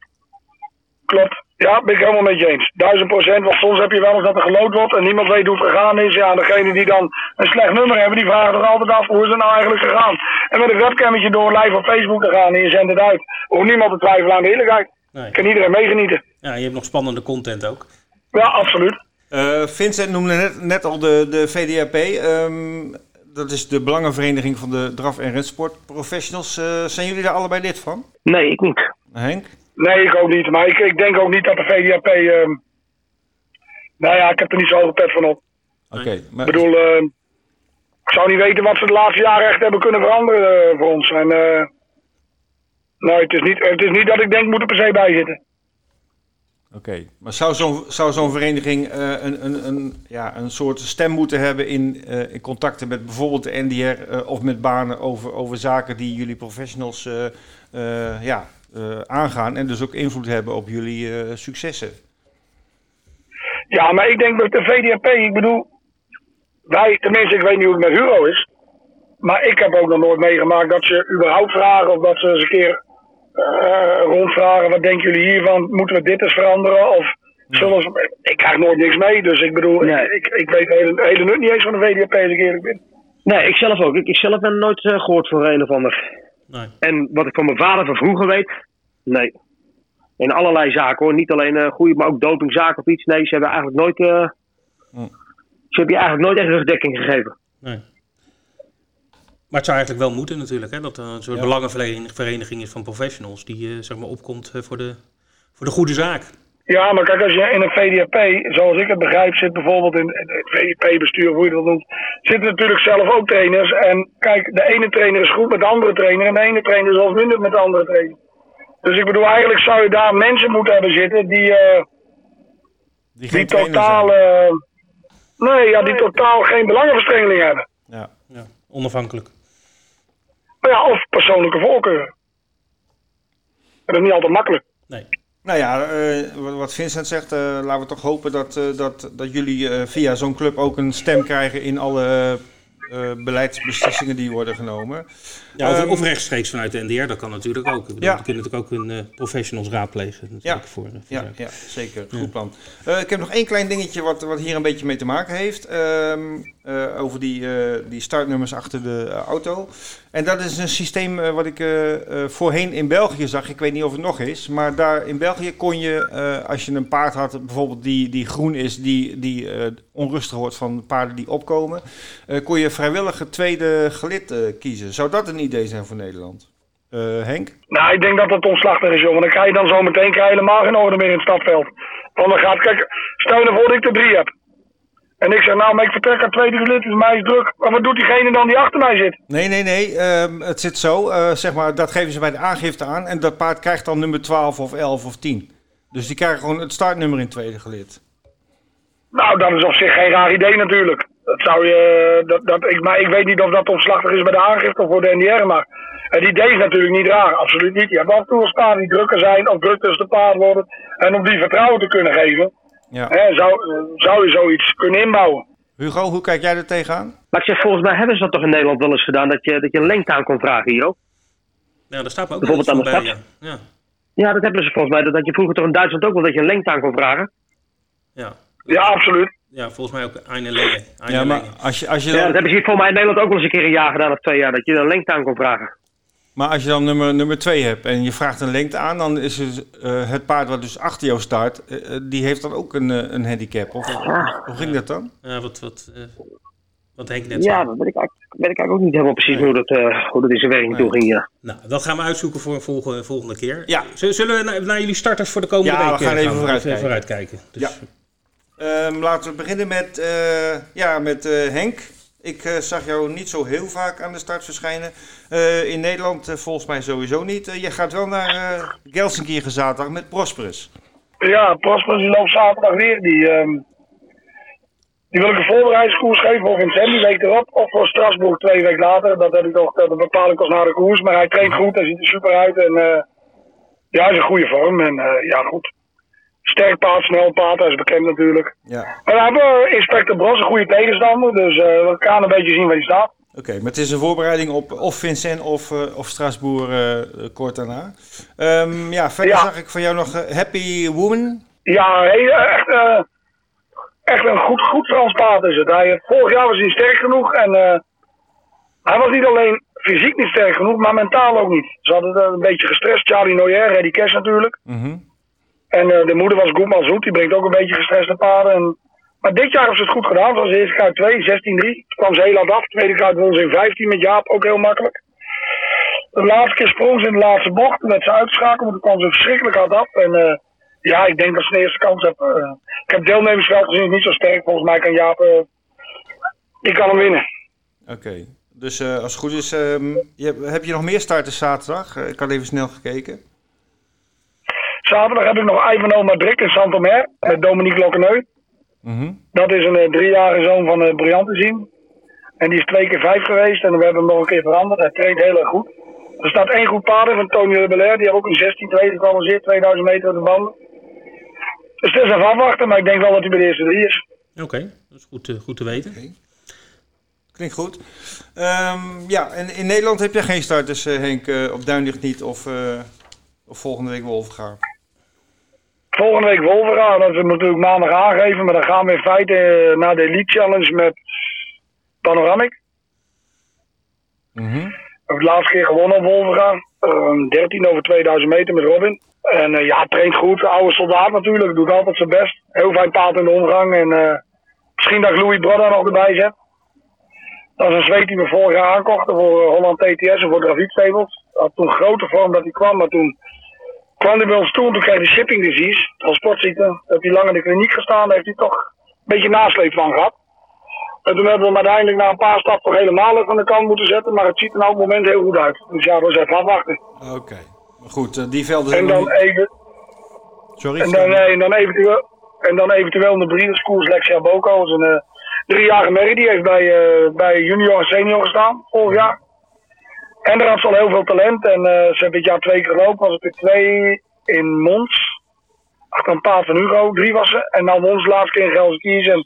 Klopt. Ja, ben ik helemaal met je eens. Duizend procent. Want soms heb je wel eens dat er gelood wordt en niemand weet hoe het gegaan is. Ja, degene die dan een slecht nummer hebben, die vragen er altijd af hoe is het nou eigenlijk gegaan. En met een webcammetje door live op Facebook te gaan en je zendt het uit. Hoeft niemand te twijfelen aan de eerlijkheid. Nee. Kan iedereen meegenieten. Ja, je hebt nog spannende content ook. Ja, absoluut. Uh, Vincent noemde net, net, al de, de VDAP. Um, ehm, dat is de Belangenvereniging van de Draf- en Rensport Professionals. Uh, zijn jullie daar allebei lid van? Nee, ik niet. Henk? Nee, ik ook niet. Maar ik, ik denk ook niet dat de VDAP... Uh, ehm, nou ja, ik heb er niet zo hoge pet van op. Oké. maar... Ik bedoel, ehm, ik zou niet weten wat ze de laatste jaren echt hebben kunnen veranderen eh, voor ons. En, nee, het is, niet, het is niet dat ik denk, moet er per se bij zitten. Oké, maar zou zo'n zou zo'n vereniging uh, een, een, een, ja, een soort stem moeten hebben in, uh, in contacten met bijvoorbeeld de NDR uh, of met banen over, over zaken die jullie professionals ja, aangaan en dus ook invloed hebben op jullie successen? Ja, maar ik denk dat de VDAP, ik bedoel, wij, tenminste, ik weet niet hoe het met Hugo is, maar ik heb ook nog nooit meegemaakt dat ze überhaupt vragen of dat ze eens een keer rondvragen, wat denken jullie hiervan? Moeten we dit eens veranderen? Of zullen ze, ik krijg nooit niks mee, dus ik bedoel, ik, ik, weet de hele, hele nut niet eens van de VDAP als ik eerlijk ben. Nee, ik zelf ook. Ik, ik zelf ben nooit uh, gehoord van een of ander. Nee. En wat ik van mijn vader van vroeger weet, nee. In allerlei zaken hoor. Niet alleen uh, goede, maar ook dopingzaken of iets. Nee, ze hebben eigenlijk nooit. Uh, hm. Ze hebben je eigenlijk nooit echt rugdekking gegeven. Nee. Maar het zou eigenlijk wel moeten natuurlijk, hè? dat er een soort ja. belangenvereniging is van professionals die uh, zeg maar opkomt uh, voor, de, voor de goede zaak. Ja, maar kijk, als je in een VDAP, zoals ik het begrijp, zit bijvoorbeeld in het VDP-bestuur, hoe je dat noemt, zitten natuurlijk zelf ook trainers. En kijk, de ene trainer is goed met de andere trainer en de ene trainer is zelfs minder met de andere trainer. Dus ik bedoel, eigenlijk zou je daar mensen moeten hebben zitten die, uh, Die die totaal, eh, nee, ja, die totaal geen belangenverstrengeling hebben. Ja. Ja, onafhankelijk. Maar ja, of persoonlijke voorkeuren. Dat is niet altijd makkelijk. Nee. Nou ja, eh, wat- Vincent zegt, eh, laten we toch hopen dat, eh, dat, dat jullie eh, via zo'n club ook een stem krijgen in alle eh, beleidsbeslissingen die worden genomen. Ja, of, Ehm, of rechtstreeks vanuit de NDR, dat kan natuurlijk ook. Ik bedoel, Ja. Je kunt natuurlijk ook hun professionals raadplegen. Natuurlijk, Ja. Voor, voor Ja, ja zeker. Goed plan. Eh, ik heb nog één klein dingetje wat, wat hier een beetje mee te maken heeft. Ehm, eh, over die, eh, die startnummers achter de eh, auto. En dat is een systeem wat ik voorheen in België zag. Ik weet niet of het nog is. Maar daar in België kon je, als je een paard had, bijvoorbeeld die, die groen is, die, die onrustig wordt van paarden die opkomen. kon je vrijwillig het tweede gelid kiezen. Zou dat een idee zijn voor Nederland? Henk? Nou, ik denk dat het omslachtig is, jongen. Dan krijg je dan zo meteen helemaal geen orde meer in het stadveld. Want dan gaat, kijk, stel je voor dat ik er drie heb. En ik zeg, nou, maar ik vertrek aan tweede gelid, dus mij is druk. Maar wat doet diegene dan die achter mij zit? Nee, nee, nee. ehm, het zit zo. eh, zeg maar, dat geven ze bij de aangifte aan. En dat paard krijgt dan nummer 12 of 11 of 10. Dus die krijgen gewoon het startnummer in tweede gelid. Nou, dat is op zich geen raar idee natuurlijk. Dat zou je, dat, dat, ik, maar ik weet niet of dat omslachtig is bij de aangifte of voor de NDR. Maar het idee is natuurlijk niet raar, absoluut niet. Je hebt af en toe paarden die drukker zijn of druk tussen de paard worden. En om die vertrouwen te kunnen geven, Ja. hè, zou, zou je zoiets kunnen inbouwen. Hugo, hoe kijk jij er tegenaan? Maar ik zeg, volgens mij hebben ze dat toch in Nederland wel eens gedaan, dat je, dat je een lengte aan kon vragen hier ook. Ja, daar staat me ook Bijvoorbeeld aan de voorbij, Ja. Ja. Ja, dat hebben ze volgens mij. Dat, dat je vroeger toch in Duitsland ook wel dat je een lengte aan kon vragen. Ja. Ja, absoluut. ja, volgens mij ook Eine Leye. Eine Ja, maar als je, als je Ja, dat hebben ze hier volgens mij in Nederland ook wel eens een keer een jaar gedaan of twee jaar. Dat je een lengte aan kon vragen. Maar als je dan nummer, nummer 2 hebt en je vraagt een lengte aan, dan is het, eh, het paard wat dus achter jou staat, eh, eh, die heeft dan ook een, een handicap. Of, hoe ging dat dan? Ja, wat, wat, eh, wat Henk net Ja, zei. dat weet ik, weet ik eigenlijk ook niet helemaal precies hoe, dat, eh, hoe dat in zijn werking Nee. toe ging. Ja. Nou, dat gaan we uitzoeken voor een volgende, volgende keer. Ja. Zullen we naar, naar jullie starters voor de komende Ja, we week gaan even vooruitkijken. vooruitkijken. Dus, Ja. Ehm, laten we beginnen met, eh, ja, met eh, Henk. Ik eh, zag jou niet zo heel vaak aan de start verschijnen. Eh, in Nederland eh, volgens mij sowieso niet. Je gaat wel naar eh Gelsenkirchen zaterdag met Prosperus. Ja, Prosper die loopt zaterdag weer. Die, ehm, die wil ik een voorbereidingskoers geven voor Vincent die week erop. Of voor Strasbourg twee weken later. Dat heb ik nog, dat bepaal ik als na de koers. Maar hij traint goed, hij ziet er super uit. En ja, hij is in goede vorm. En ja, goed. Sterk paard, snel paard, hij is bekend natuurlijk. Ja, Maar we hebben eh, Inspector Bros, een goede tegenstander. Dus eh, we gaan een beetje zien waar hij staat. oké. maar het is een voorbereiding op of Vincent of, eh, of Strasbourg eh, kort daarna. Ehm, ja, verder Ja. zag ik van jou nog Happy Woman. Ja, echt, echt een goed, goed Frans paard is het. Hij, vorig jaar was hij sterk genoeg en hij was niet alleen fysiek niet sterk genoeg, maar mentaal ook niet. Ze hadden het een beetje gestrest. Charlie Noyer, Reddy Cash natuurlijk. Mhm. En eh, de moeder was Goedman Zoet, die brengt ook een beetje gestreste paarden. En, maar dit jaar hebben ze het goed gedaan. Zoals de eerste kaart 2, 16-3. Toen kwam ze heel hard af. Tweede kaart won ze in 15 met Jaap, ook heel makkelijk. De laatste keer sprong ze in de laatste bocht. Toen werd ze uitgeschakeld, maar toen kwam ze verschrikkelijk hard af. En eh, ja, ik denk dat ze de eerste kans hebben. Eh, ik heb deelnemersveld gezien, is niet zo sterk. Volgens mij kan Jaap, die kan hem winnen. Oké. Dus als het goed is, ehm, je, heb je nog meer starters zaterdag? Ik had even snel gekeken. Zaterdag heb ik nog Ivanhoe Madrid in Santomer met Dominique Lokkeneu. Mhm. Dat is een eh, driejarige zoon van uh, Briant te zien. En die is twee keer vijf geweest en we hebben hem nog een keer veranderd. Hij traint heel erg goed. Er staat één goed paard in van Tony Rebelair. Die heeft ook een 16 tweede gekwalificeerd, 2000 meter op de band. Dus het is even afwachten, maar ik denk wel dat hij bij de eerste drie is. Oké, dat is goed, eh, goed te weten. Klinkt goed. Ehm, ja, en in Nederland heb jij geen starters, Henk, op Duinlicht niet of, eh, of volgende week Wolfgaar. Volgende week Wolvera, dat is natuurlijk maandag aangegeven. Maar dan gaan we in feite eh, naar de Elite Challenge met Panoramic. Ik heb de laatste keer gewonnen op Wolvera. Ehm, 13 over 2000 meter met Robin. En eh, ja, traint goed. Oude soldaat natuurlijk. Doet altijd zijn best. Heel fijn paard in de omgang. En eh, misschien dat ik Louis Brodda nog erbij zet. Dat is een zweet die we vorig jaar aankochten voor Holland TTS en voor Draviet Stables. Had toen grote vorm dat hij kwam. Maar toen kwam hij bij ons toe. en Toen kreeg hij shipping disease. Transportziekte. Heeft hij lang in de kliniek gestaan. Daar heeft hij toch een beetje nasleep van gehad. En toen hebben we hem uiteindelijk na een paar stappen toch helemaal van de kant moeten zetten. Maar het ziet er nou op het moment heel goed uit. Dus ja, dat is even afwachten. Oké. Goed, eh, die velden En zijn dan, even, Sorry? en dan, eh, en dan eventueel, En dan eventueel de Breeders' Koers Lexia Boko. Dat is een uh, driejarige merrie. Die heeft bij, uh, bij junior en senior gestaan vorig jaar. En had ze al heel veel talent. En uh, ze hebben dit jaar twee keer gelopen. Was het er twee in Mons. Achter een paard van Hugo. Drie was ze. En dan Mons laatste keer in Gelsenkirchen. En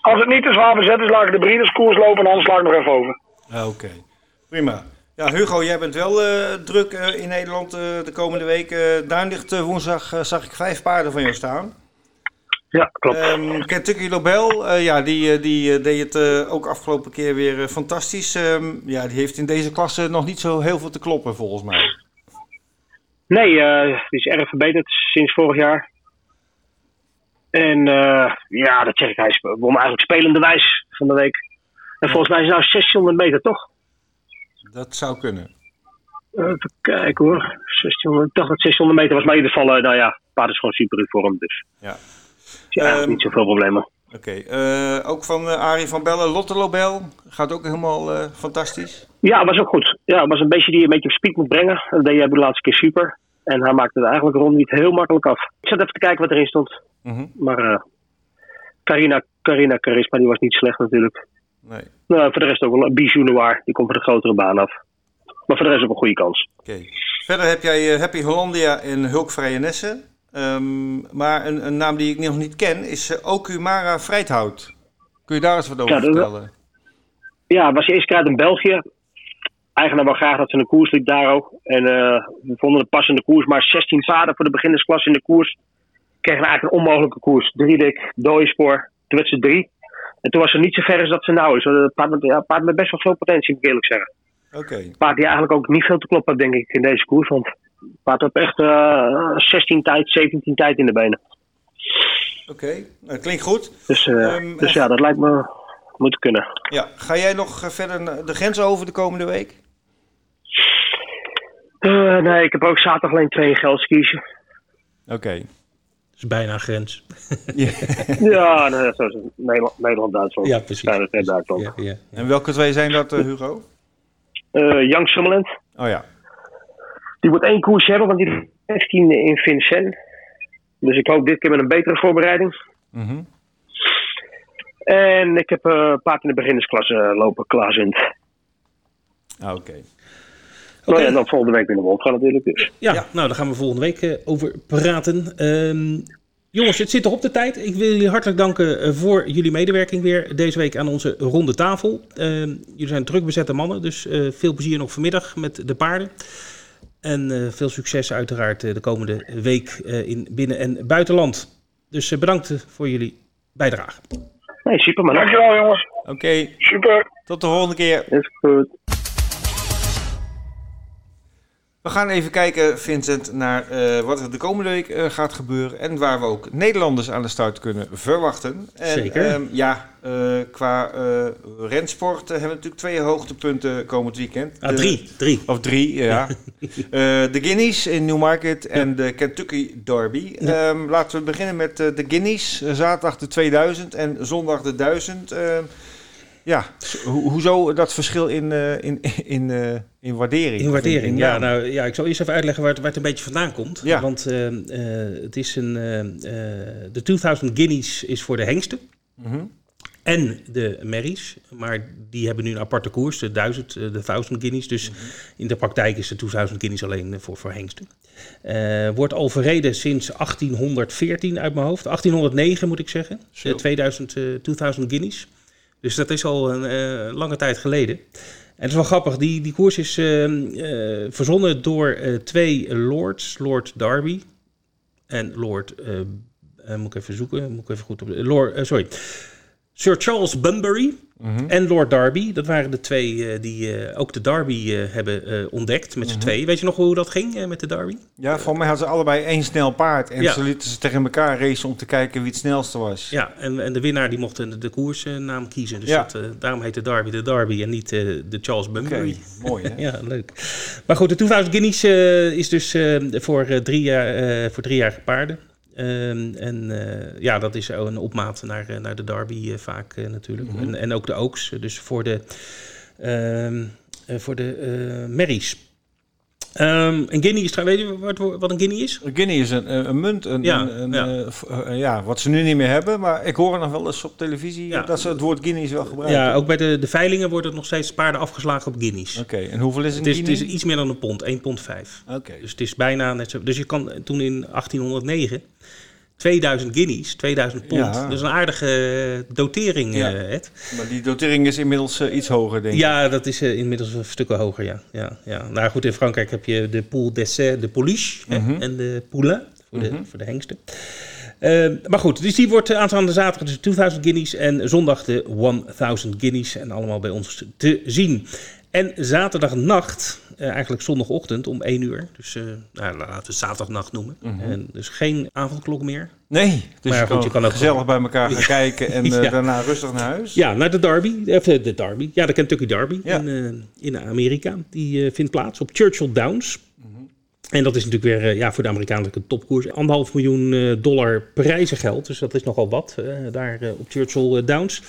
als het niet te zwaar bezet is, laat ik de Breeders' Koers lopen. En anders sla ik nog even over. Oké, okay. prima. Ja, Hugo, jij bent wel uh, druk uh, in Nederland uh, de komende week. Duinlicht woensdag zag ik vijf paarden van jou staan. Ja, klopt. Um, Kentucky Lobel, ja, die, die deed het ook afgelopen keer weer fantastisch. Um, ja, die heeft in deze klasse nog niet zo heel veel te kloppen, volgens mij. Nee, die is erg verbeterd sinds vorig jaar. En ja, dat zeg ik, hij won eigenlijk spelende wijs van de week. En volgens mij is het nou 600 meter, toch? Dat zou kunnen. Even kijken hoor. 1600, ik dacht dat 600 meter was, maar in ieder geval, uh, nou ja, paard is gewoon super in vorm. Dus ja. Ja um, niet zoveel problemen. Oké, okay. uh, ook van uh, Arie van Bellen, Lotte Lobel. Gaat ook helemaal uh, fantastisch. Ja, was ook goed. Ja, was een beetje die je een beetje op speed moet brengen. Dat deed jij de laatste keer super. En hij maakte het eigenlijk rond niet heel makkelijk af. Ik zat even te kijken wat erin stond. Mm -hmm. Maar Carina, Carina Charisma, die was niet slecht natuurlijk. Nee. Nou, voor de rest ook wel. Bijou Noir, die komt van de grotere baan af. Maar voor de rest ook een goede kans. Oké. Okay. Verder heb jij Happy Hollandia en Hulkvrije Nessen. Um, maar een, een, naam die ik nog niet ken is uh, Okumara Vrijthout. Kun je daar eens wat over ja, vertellen? Ja, was eerst keer uit in België. Eigenaar wou graag dat ze een koers liep daar ook. En uh, we vonden een passende koers. Maar 16 paarden voor de beginnersklasse in de koers. Kregen eigenlijk een onmogelijke koers. Drie dik, dode spoor. Toen werd ze drie. En toen was ze niet zo ver als dat ze nou is. Een paard met, ja, paard met best wel veel potentie, moet ik eerlijk zeggen. Oké. Okay. Paard die eigenlijk ook niet veel te kloppen had, denk ik, in deze koers. Want paard heeft echt uh, 16 tijd, 17 tijd in de benen. Oké, okay. nou, klinkt goed. Dus, uh, um, dus ja, dat lijkt me moeten kunnen. Ja, ga jij nog verder de grens over de komende week? Uh, nee, ik heb ook zaterdag alleen twee in Gelsenkirchen. Oké. Okay. is bijna grens. ja, nee, zo is het. Nederland, Nederland Duitsland. Ja, precies. Duitsland. Ja, ja, ja. En welke twee zijn dat, uh, Hugo? Uh, Young Summerland. Oh ja. Die moet één koers hebben, want die is 15 in Vincent. Dus ik hoop dit keer met een betere voorbereiding. Mm -hmm. En ik heb een uh, paard in de beginnersklasse lopen, Klaasint. Ah, oké. Okay. Nou ja, dan volgende week weer naar gaan natuurlijk. Dus. Ja, ja, nou daar gaan we volgende week uh, over praten. Um, jongens, het zit toch op de tijd. Ik wil jullie hartelijk danken voor jullie medewerking weer deze week aan onze ronde tafel. Um, jullie zijn druk bezette mannen, dus uh, veel plezier nog vanmiddag met de paarden. En veel succes uiteraard de komende week in binnen- en buitenland. Dus bedankt voor jullie bijdrage. Nee, super man. Dankjewel jongens. Oké. Okay. Super. Tot de volgende keer. Is goed. We gaan even kijken, Vincent, naar uh, wat er de komende week uh, gaat gebeuren. En waar we ook Nederlanders aan de start kunnen verwachten. En, Zeker. Um, ja, uh, qua rensport hebben we natuurlijk twee hoogtepunten komend weekend. Ah, drie. drie. Of drie, ja. de Guineas in Newmarket en de Kentucky Derby. Ja. Um, laten we beginnen met de Guineas. zaterdag de 2000 en zondag de 1000. Ja, ho hoezo dat verschil in, uh, in, in, uh, in waardering? In waardering, in, in ja. Nou, ja. Ik zal eerst even uitleggen waar het, waar het een beetje vandaan komt. Ja. Want uh, het is een... de 2000 Guineas is voor de hengsten. Mm -hmm. En de merries, maar die hebben nu een aparte koers, de 1000, de 1000 Guineas. Dus mm -hmm. in de praktijk is de 2000 Guineas alleen voor, voor hengsten. wordt al verreden sinds 1814 uit mijn hoofd. 1809 moet ik zeggen, de 2000, 2000 Guineas. Dus dat is al een uh, lange tijd geleden. En het is wel grappig, die, die koers is uh, uh, verzonnen door twee lords. Lord Darby en Lord... moet ik even zoeken, moet ik even goed op... Lord, sorry. Sir Charles Bunbury mm -hmm. en Lord Darby. Dat waren de twee uh, die uh, ook de Derby uh, hebben ontdekt met z'n mm -hmm. tweeën. Weet je nog hoe dat ging met de Derby? Ja, voor mij hadden ze allebei één snel paard. En ja. ze lieten ze tegen elkaar racen om te kijken wie het snelste was. Ja, en, en de winnaar die mocht de, de koersnaam kiezen. Dus ja. dat, daarom heet de Derby de Derby en niet de Charles Bunbury. Okay. Mooi hè? ja, leuk. Maar goed, de 2000 Guineas is dus voor, drie jaar, voor driejarige paarden. Um, en uh, ja, dat is een opmaat naar, naar de derby uh, vaak uh, natuurlijk. Mhm. Mm -hmm. en, en ook de Oaks, dus voor de, voor de merries. Ehm, een guinea is, weet je wat, wat een guinea is? Een guinea is een, een munt, een, Ja, een, ja. eh, eh, ja, wat ze nu niet meer hebben. Maar ik hoor nog wel eens op televisie Ja. dat ze het woord guineas wel gebruiken. Ja, ook bij de, de veilingen worden nog steeds paarden afgeslagen op guineas. Oké, en hoeveel is een Het is, het guinea? is iets meer dan een pond, 1 pond 5. Oké. Dus het is bijna net zo. Dus je kan toen in 1809 2000 guineas, 2000 pond. Ja. Dat is een aardige eh, dotering, Ja. eh, Ed. Maar die dotering is inmiddels eh, iets hoger, denk ik. Ja, dat is inmiddels een stuk hoger, ja. ja, ja. Nou goed, in Frankrijk heb je de poule d'essai, de pouliche hè, Mhm. en de poulain voor, de, Mhm. voor de hengsten. Eh, maar goed, dus die wordt aanstaande zaterdag dus 2000 guineas en zondag de 1000 guineas. En allemaal bij ons te zien. En zaterdagnacht, eh, eigenlijk zondagochtend om 1 uur. Dus eh, nou, laten we het zaterdagnacht noemen. Mhm. En dus geen avondklok meer. Nee, dus Maar je, goed, kan je kan ook gezellig gewoon- bij elkaar gaan kijken en eh, Ja. daarna rustig naar huis. Ja, naar de Derby. Of eh, de Derby. Ja, de Kentucky Derby Ja. in, in Amerika. Die vindt plaats op Churchill Downs. En dat is natuurlijk weer eh, ja, voor de Amerikanen een topkoers. Anderhalf miljoen eh, dollar prijzengeld. Dus dat is nogal wat eh, daar op Churchill Downs.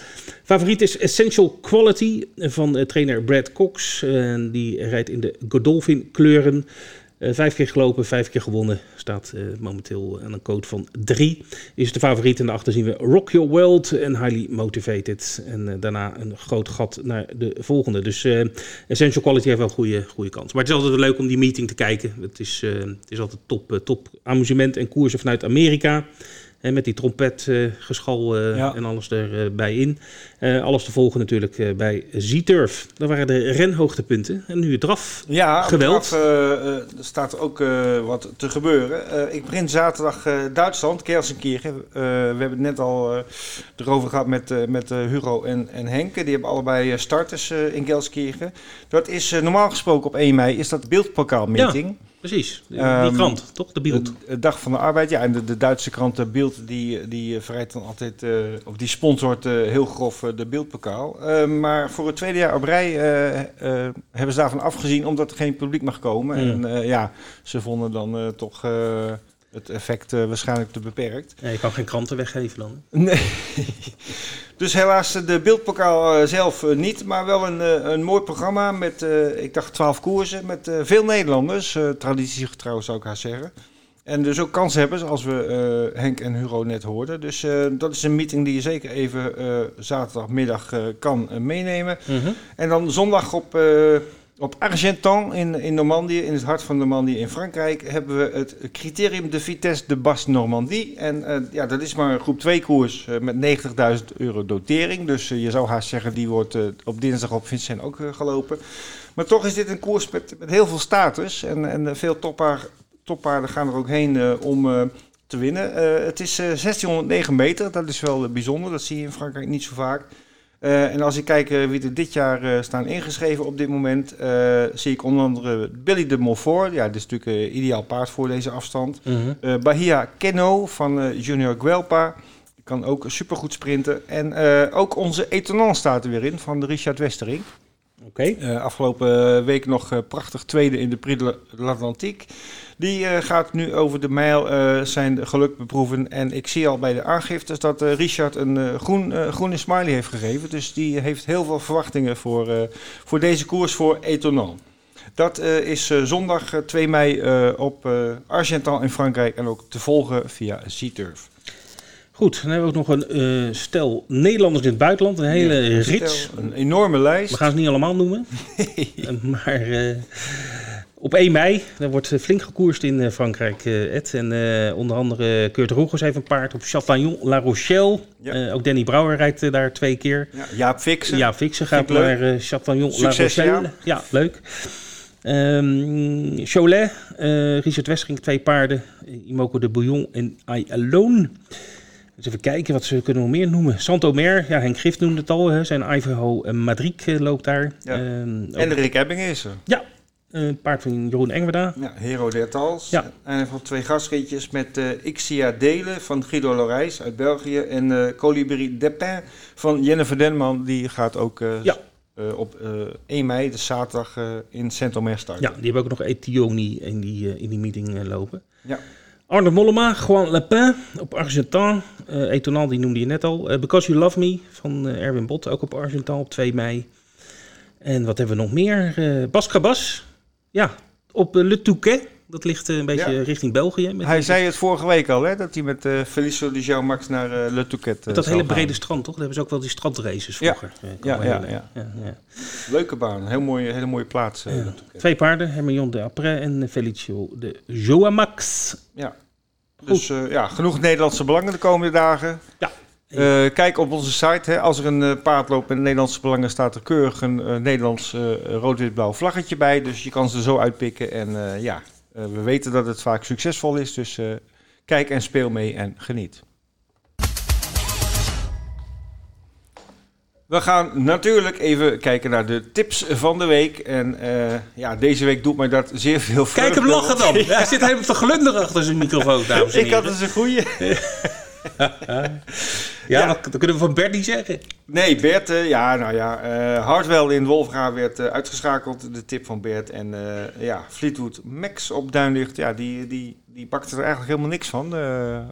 Favoriet is Essential Quality van trainer Brad Cox. Die rijdt in de Godolphin kleuren. Eh, vijf keer gelopen, vijf keer gewonnen. Staat eh, momenteel aan een code van drie. Is de favoriet. En daarachter zien we Rock Your World en Highly Motivated. En eh, daarna een groot gat naar de volgende. Dus eh, Essential Quality heeft wel een goede, goede kans. Maar het is altijd leuk om die meeting te kijken. Het is, eh, het is altijd top, eh, top amusement en koersen vanuit Amerika. Met die trompetgeschal eh Ja. en alles erbij in. Eh, alles te volgen natuurlijk eh, bij Z-Turf. Dat waren de renhoogtepunten. En nu het draf. Ja, Geweld. eh, eh, er staat ook eh, wat te gebeuren. Eh, ik begin zaterdag eh, Duitsland, Kersenkirchen. Eh we hebben het net al eh, erover gehad met, eh, met eh, Hugo en, en Henke. Die hebben allebei eh, starters eh, in Gelsenkirchen. Dat is eh, normaal gesproken op 1 mei, is dat beeldpokaalmeeting. Precies. Die Ehm, krant, toch? De beeld. De, de Dag van de Arbeid, ja. En de, de Duitse krant eh, Bild, die, die verrijdt dan altijd, eh, of die sponsort eh, heel grof eh, de Beeldpokaal. Eh, maar voor het tweede jaar op rij hebben ze daarvan afgezien, omdat er geen publiek mag komen. Mm. En ja, ze vonden dan toch het effect eh, waarschijnlijk te beperkt. Ja, je kan geen kranten weggeven dan. Nee. Dus helaas eh, de beeldpokaal eh, zelf niet, maar wel een, een mooi programma met, ik dacht, 12 koersen met veel Nederlanders. traditiegetrouw zou ik haar zeggen. En dus ook kanshebbers, als we Henk en Hugo net hoorden. Dus dat is een meeting die je zeker even zaterdagmiddag kan meenemen. En dan zondag op, op Argentan in, in Normandië, in het hart van Normandië in Frankrijk, hebben we het criterium de Vitesse de Basse Normandie. En eh, ja, dat is maar een groep 2 koers eh, met 90.000 euro dotering. Dus eh, je zou haast zeggen, die wordt op dinsdag op Vincent ook gelopen. Maar toch is dit een koers met, heel veel status. En, en veel toppaar, toppaarden gaan er ook heen om te winnen. Het is eh, 1609 meter, dat is wel bijzonder. Dat zie je in Frankrijk niet zo vaak. Eh, en als ik kijk eh, wie er dit jaar eh, staan ingeschreven op dit moment, zie ik onder andere Billy de Montfort. Ja, dit is natuurlijk een ideaal paard voor deze afstand. Mhm. Bahia Keno van Junior Guelpa. Die kan ook supergoed sprinten. En ook onze Etonant staat er weer in van de Richard Westering. Eh, afgelopen week nog eh, prachtig tweede in de Prix de l'Atlantique. Die eh, gaat nu over de mijl zijn geluk beproeven. En ik zie al bij de aangiftes dat Richard een groen, groene smiley heeft gegeven. Dus die heeft heel veel verwachtingen voor, voor deze koers voor Etonant. Dat is zondag eh, 2 mei op Argentan in Frankrijk en ook te volgen via Z-Turf. Goed, dan hebben we ook nog een eh, stel Nederlanders in het buitenland. Een hele Ja, rits. Een enorme lijst. We gaan ze niet allemaal noemen. Eh, maar eh, op 1 mei, dan wordt flink gekoerst in Frankrijk, Ed. En onder andere Kurt Roegers heeft een paard op Chatillon-La Rochelle. Ja. Eh, ook Danny Brouwer rijdt daar twee keer. Ja, Jaap Fixen. Ja, Fixen gaat naar eh, Chatillon-La Succes, Rochelle. ja. Ja, leuk. Ehm Cholet, Richard Westring, twee paarden. Imoko de Bouillon en I Alone. Dus even kijken wat ze kunnen we meer noemen. Santomer, ja, Henk Gift noemde het al. Hè. Zijn Ivanhoe eh, Madrid eh, loopt daar. Ja. Ehm, En Rick Ebbing is er. ja, een paard van Jeroen Engwerda. Ja, Hero Dertals. Ja. En van twee gastritjes met eh Ixia Delen van Guido Lorijs uit België. En eh Colibri Depin van Jennifer Denman. Die gaat ook eh, Ja. eh, op eh 1 mei, de zaterdag, eh, in Saint-Omer starten. Ja, die hebben ook nog Etioni in die, eh, in die meeting eh, lopen. Ja. Arnold Mollema, Juan Lepin op Argentan. Eh Etonal, die noemde je net al. Eh, Because You Love Me van eh, Erwin Bot, ook op Argentan op 2 mei. En wat hebben we nog meer? Bas Cabas. Ja, op Le Touquet. Dat ligt eh, een beetje Ja. richting België. Met, Hij zei het vorige week al, hè, dat hij met eh Felicio de Jean Max naar eh, Le Touquet met dat hele gaan. brede strand, toch? Daar hebben ze ook wel die strandraces vroeger. Ja, ja, ja. ja, ja. Leuke baan, heel mooie, hele mooie plaats. Twee paarden, Hermion de Après en Felicio de Joamax. Ja. Dus ja, genoeg Nederlandse belangen de komende dagen. Ja. Kijk op onze site. Hè, als er een eh, paard loopt met Nederlandse belangen, staat er keurig een eh, Nederlands rood-wit-blauw vlaggetje bij. Dus je kan ze zo uitpikken. En ja, we weten dat het vaak succesvol is. Dus eh, kijk en speel mee en geniet. We gaan natuurlijk even kijken naar de tips van de week. En eh, ja, deze week doet mij dat zeer veel Kijk hem vreugde. lachen dan. Hij zit helemaal te glunderen achter zijn microfoon, dames en Ik had heren. eens een goeie. Ja, Dat, dat kunnen we van Bert niet zeggen. Nee, Bert, eh, ja, nou ja, eh Hardwell in Wolfga werd eh, uitgeschakeld, de tip van Bert. En ja, Fleetwood Max op Duinlicht, ja, die, die, die pakte er eigenlijk helemaal niks van.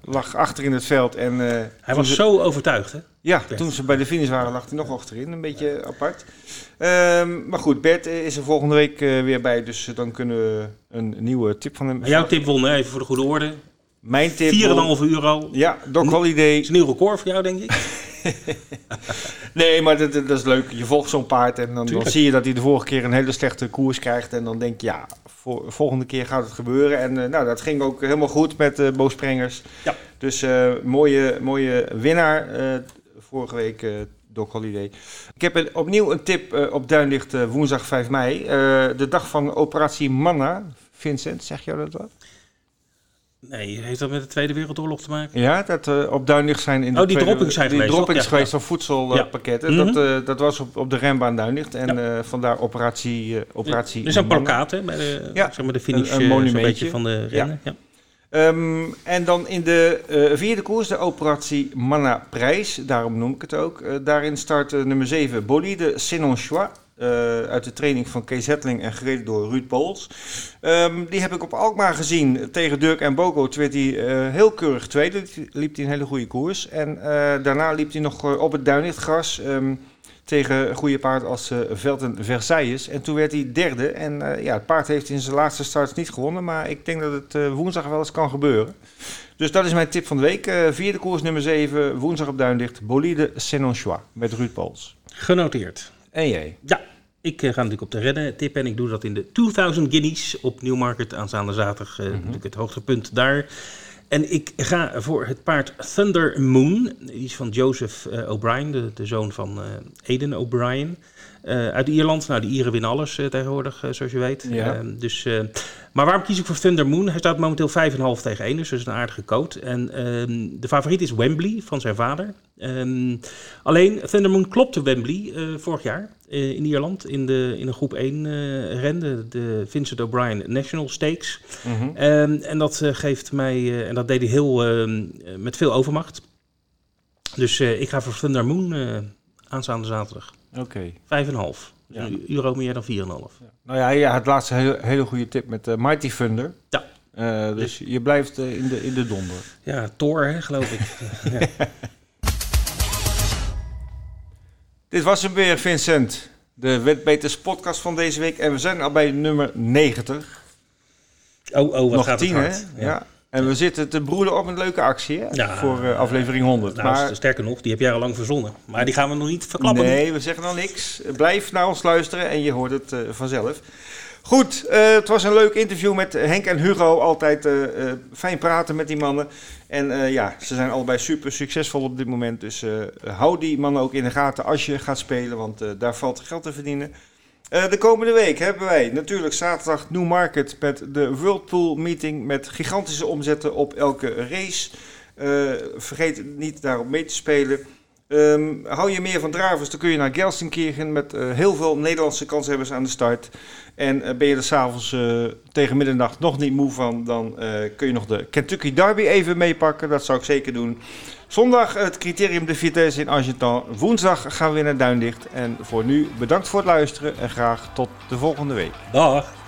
Lag achter in het veld en... Hij was ze- zo overtuigd, hè? Ja, Bert. toen ze bij de finish waren lag hij nog achterin, een beetje apart. Ehm, maar goed, Bert is er volgende week weer bij, dus dan kunnen we een nieuwe tip van hem... Jouw tip won, hè? even voor de goede orde. 4,5 Mijn tip... uur al. Ja, Doc Holiday. is een nieuw record voor jou, denk ik. Nee, maar dat, dat is leuk. Je volgt zo'n paard en dan, dan zie je dat hij de vorige keer een hele slechte koers krijgt. En dan denk je, ja, voor, volgende keer gaat het gebeuren. En eh, nou, dat ging ook helemaal goed met eh Bo Sprengers. Ja. Dus eh, mooie, mooie winnaar vorige week, Doc Holiday. Ik heb een, opnieuw een tip op Duinlicht woensdag 5 mei. De dag van operatie Manna. Vincent, zeg jou dat wat? Nee, heeft dat met de Tweede Wereldoorlog te maken? Ja, dat eh, op Duinlicht zijn in de Oh, die tweede- droppings zijn die geweest, droppings Ja, geweest ja. van voedselpakketten. Mhm. dat, eh, dat was op, op de rembaan Duinlicht. En eh, vandaar operatie, operatie Er is een Manna. plakkaat, hè? Bij de, Ja, zeg maar de finish, een- een zo'n beetje van de rennen. Ja. Ehm, en dan in de vierde koers, de operatie Manna Prijs. Daarom noem ik het ook. Daarin start nummer 7 Bolide Senonchois. Eh uit de training van Kees Hetling en gereden door Ruud Pools. Ehm, die heb ik op Alkmaar gezien tegen Dirk en Bogo. Toen werd hij eh, heel keurig tweede. Liep hij een hele goede koers. En eh, daarna liep hij nog op het Duinlichtgras. ehm, tegen een goede paard als Velten Versailles. En toen werd hij derde. En ja, het paard heeft in zijn laatste starts niet gewonnen. Maar ik denk dat het woensdag wel eens kan gebeuren. Dus dat is mijn tip van de week. Vierde koers nummer 7, woensdag op Duinlicht. Bolide Senonchois met Ruud Pools. Genoteerd. En jij? Ja, ik eh, ga natuurlijk op de rennen tippen en ik doe dat in de 2000 Guineas op Newmarket aanstaande zaterdag. eh, Natuurlijk het hoogtepunt daar. En ik ga voor het paard Thunder Moon. Die is van Joseph eh, O'Brien, de, de zoon van eh Aiden O'Brien. Eh, uit Ierland. Nou, die Ieren winnen alles eh, tegenwoordig, eh, zoals je weet. Ja. Eh, dus, maar waarom kies ik voor Thunder Moon? Hij staat momenteel 5,5 tegen 1, dus dat is een aardige coat. En ehm, de favoriet is Wembley van zijn vader. Ehm, alleen Thunder Moon klopte Wembley vorig jaar in Ierland in, de, in een groep 1 eh ren, de, de Vincent O'Brien National Stakes. Ehm, en dat geeft mij, en dat deed hij heel, ehm, met veel overmacht. Dus ik ga voor Thunder Moon aanstaande zaterdag. Oké. 5,5. Ja. Een euro meer dan 4,5. Nou ja, ja, het laatste hele, hele goede tip met eh, Mighty Thunder. Ja. Eh, dus je blijft eh, in, de, in de donder. Ja, Thor, hè, geloof ik. Dit was hem weer, Vincent. De Wetbeters podcast van deze week. En we zijn al bij nummer 90. Oh, oh, wat Nog gaat 10, het hè? hard. Ja. En we zitten te broeden op een leuke actie, hè? Ja. Voor eh, aflevering 100. Nou, maar sterker nog, die heb jij al lang verzonnen. Maar die gaan we nog niet verklappen. nee, we zeggen nog niks. Blijf naar ons luisteren en je hoort het eh, vanzelf. Goed, eh, het was een leuk interview met Henk en Hugo. Altijd eh, eh, fijn praten met die mannen. En eh, ja, ze zijn allebei super succesvol op dit moment. Dus eh, hou die mannen ook in de gaten als je gaat spelen, want eh, daar valt geld te verdienen. Eh, de komende week hebben wij natuurlijk zaterdag New Market met de Whirlpool Meeting met gigantische omzetten op elke race. Eh, vergeet niet daarop mee te spelen. Ehm, hou je meer van dravers, dan kun je naar Gelsenkirchen met eh, heel veel Nederlandse kanshebbers aan de start. En ben je er s'avonds tegen middernacht nog niet moe van, dan kun je nog de Kentucky Derby even meepakken. Dat zou ik zeker doen. Zondag het criterium de Vitesse in Argentan. Woensdag gaan we weer naar Duindicht. En voor nu bedankt voor het luisteren en graag tot de volgende week. Dag.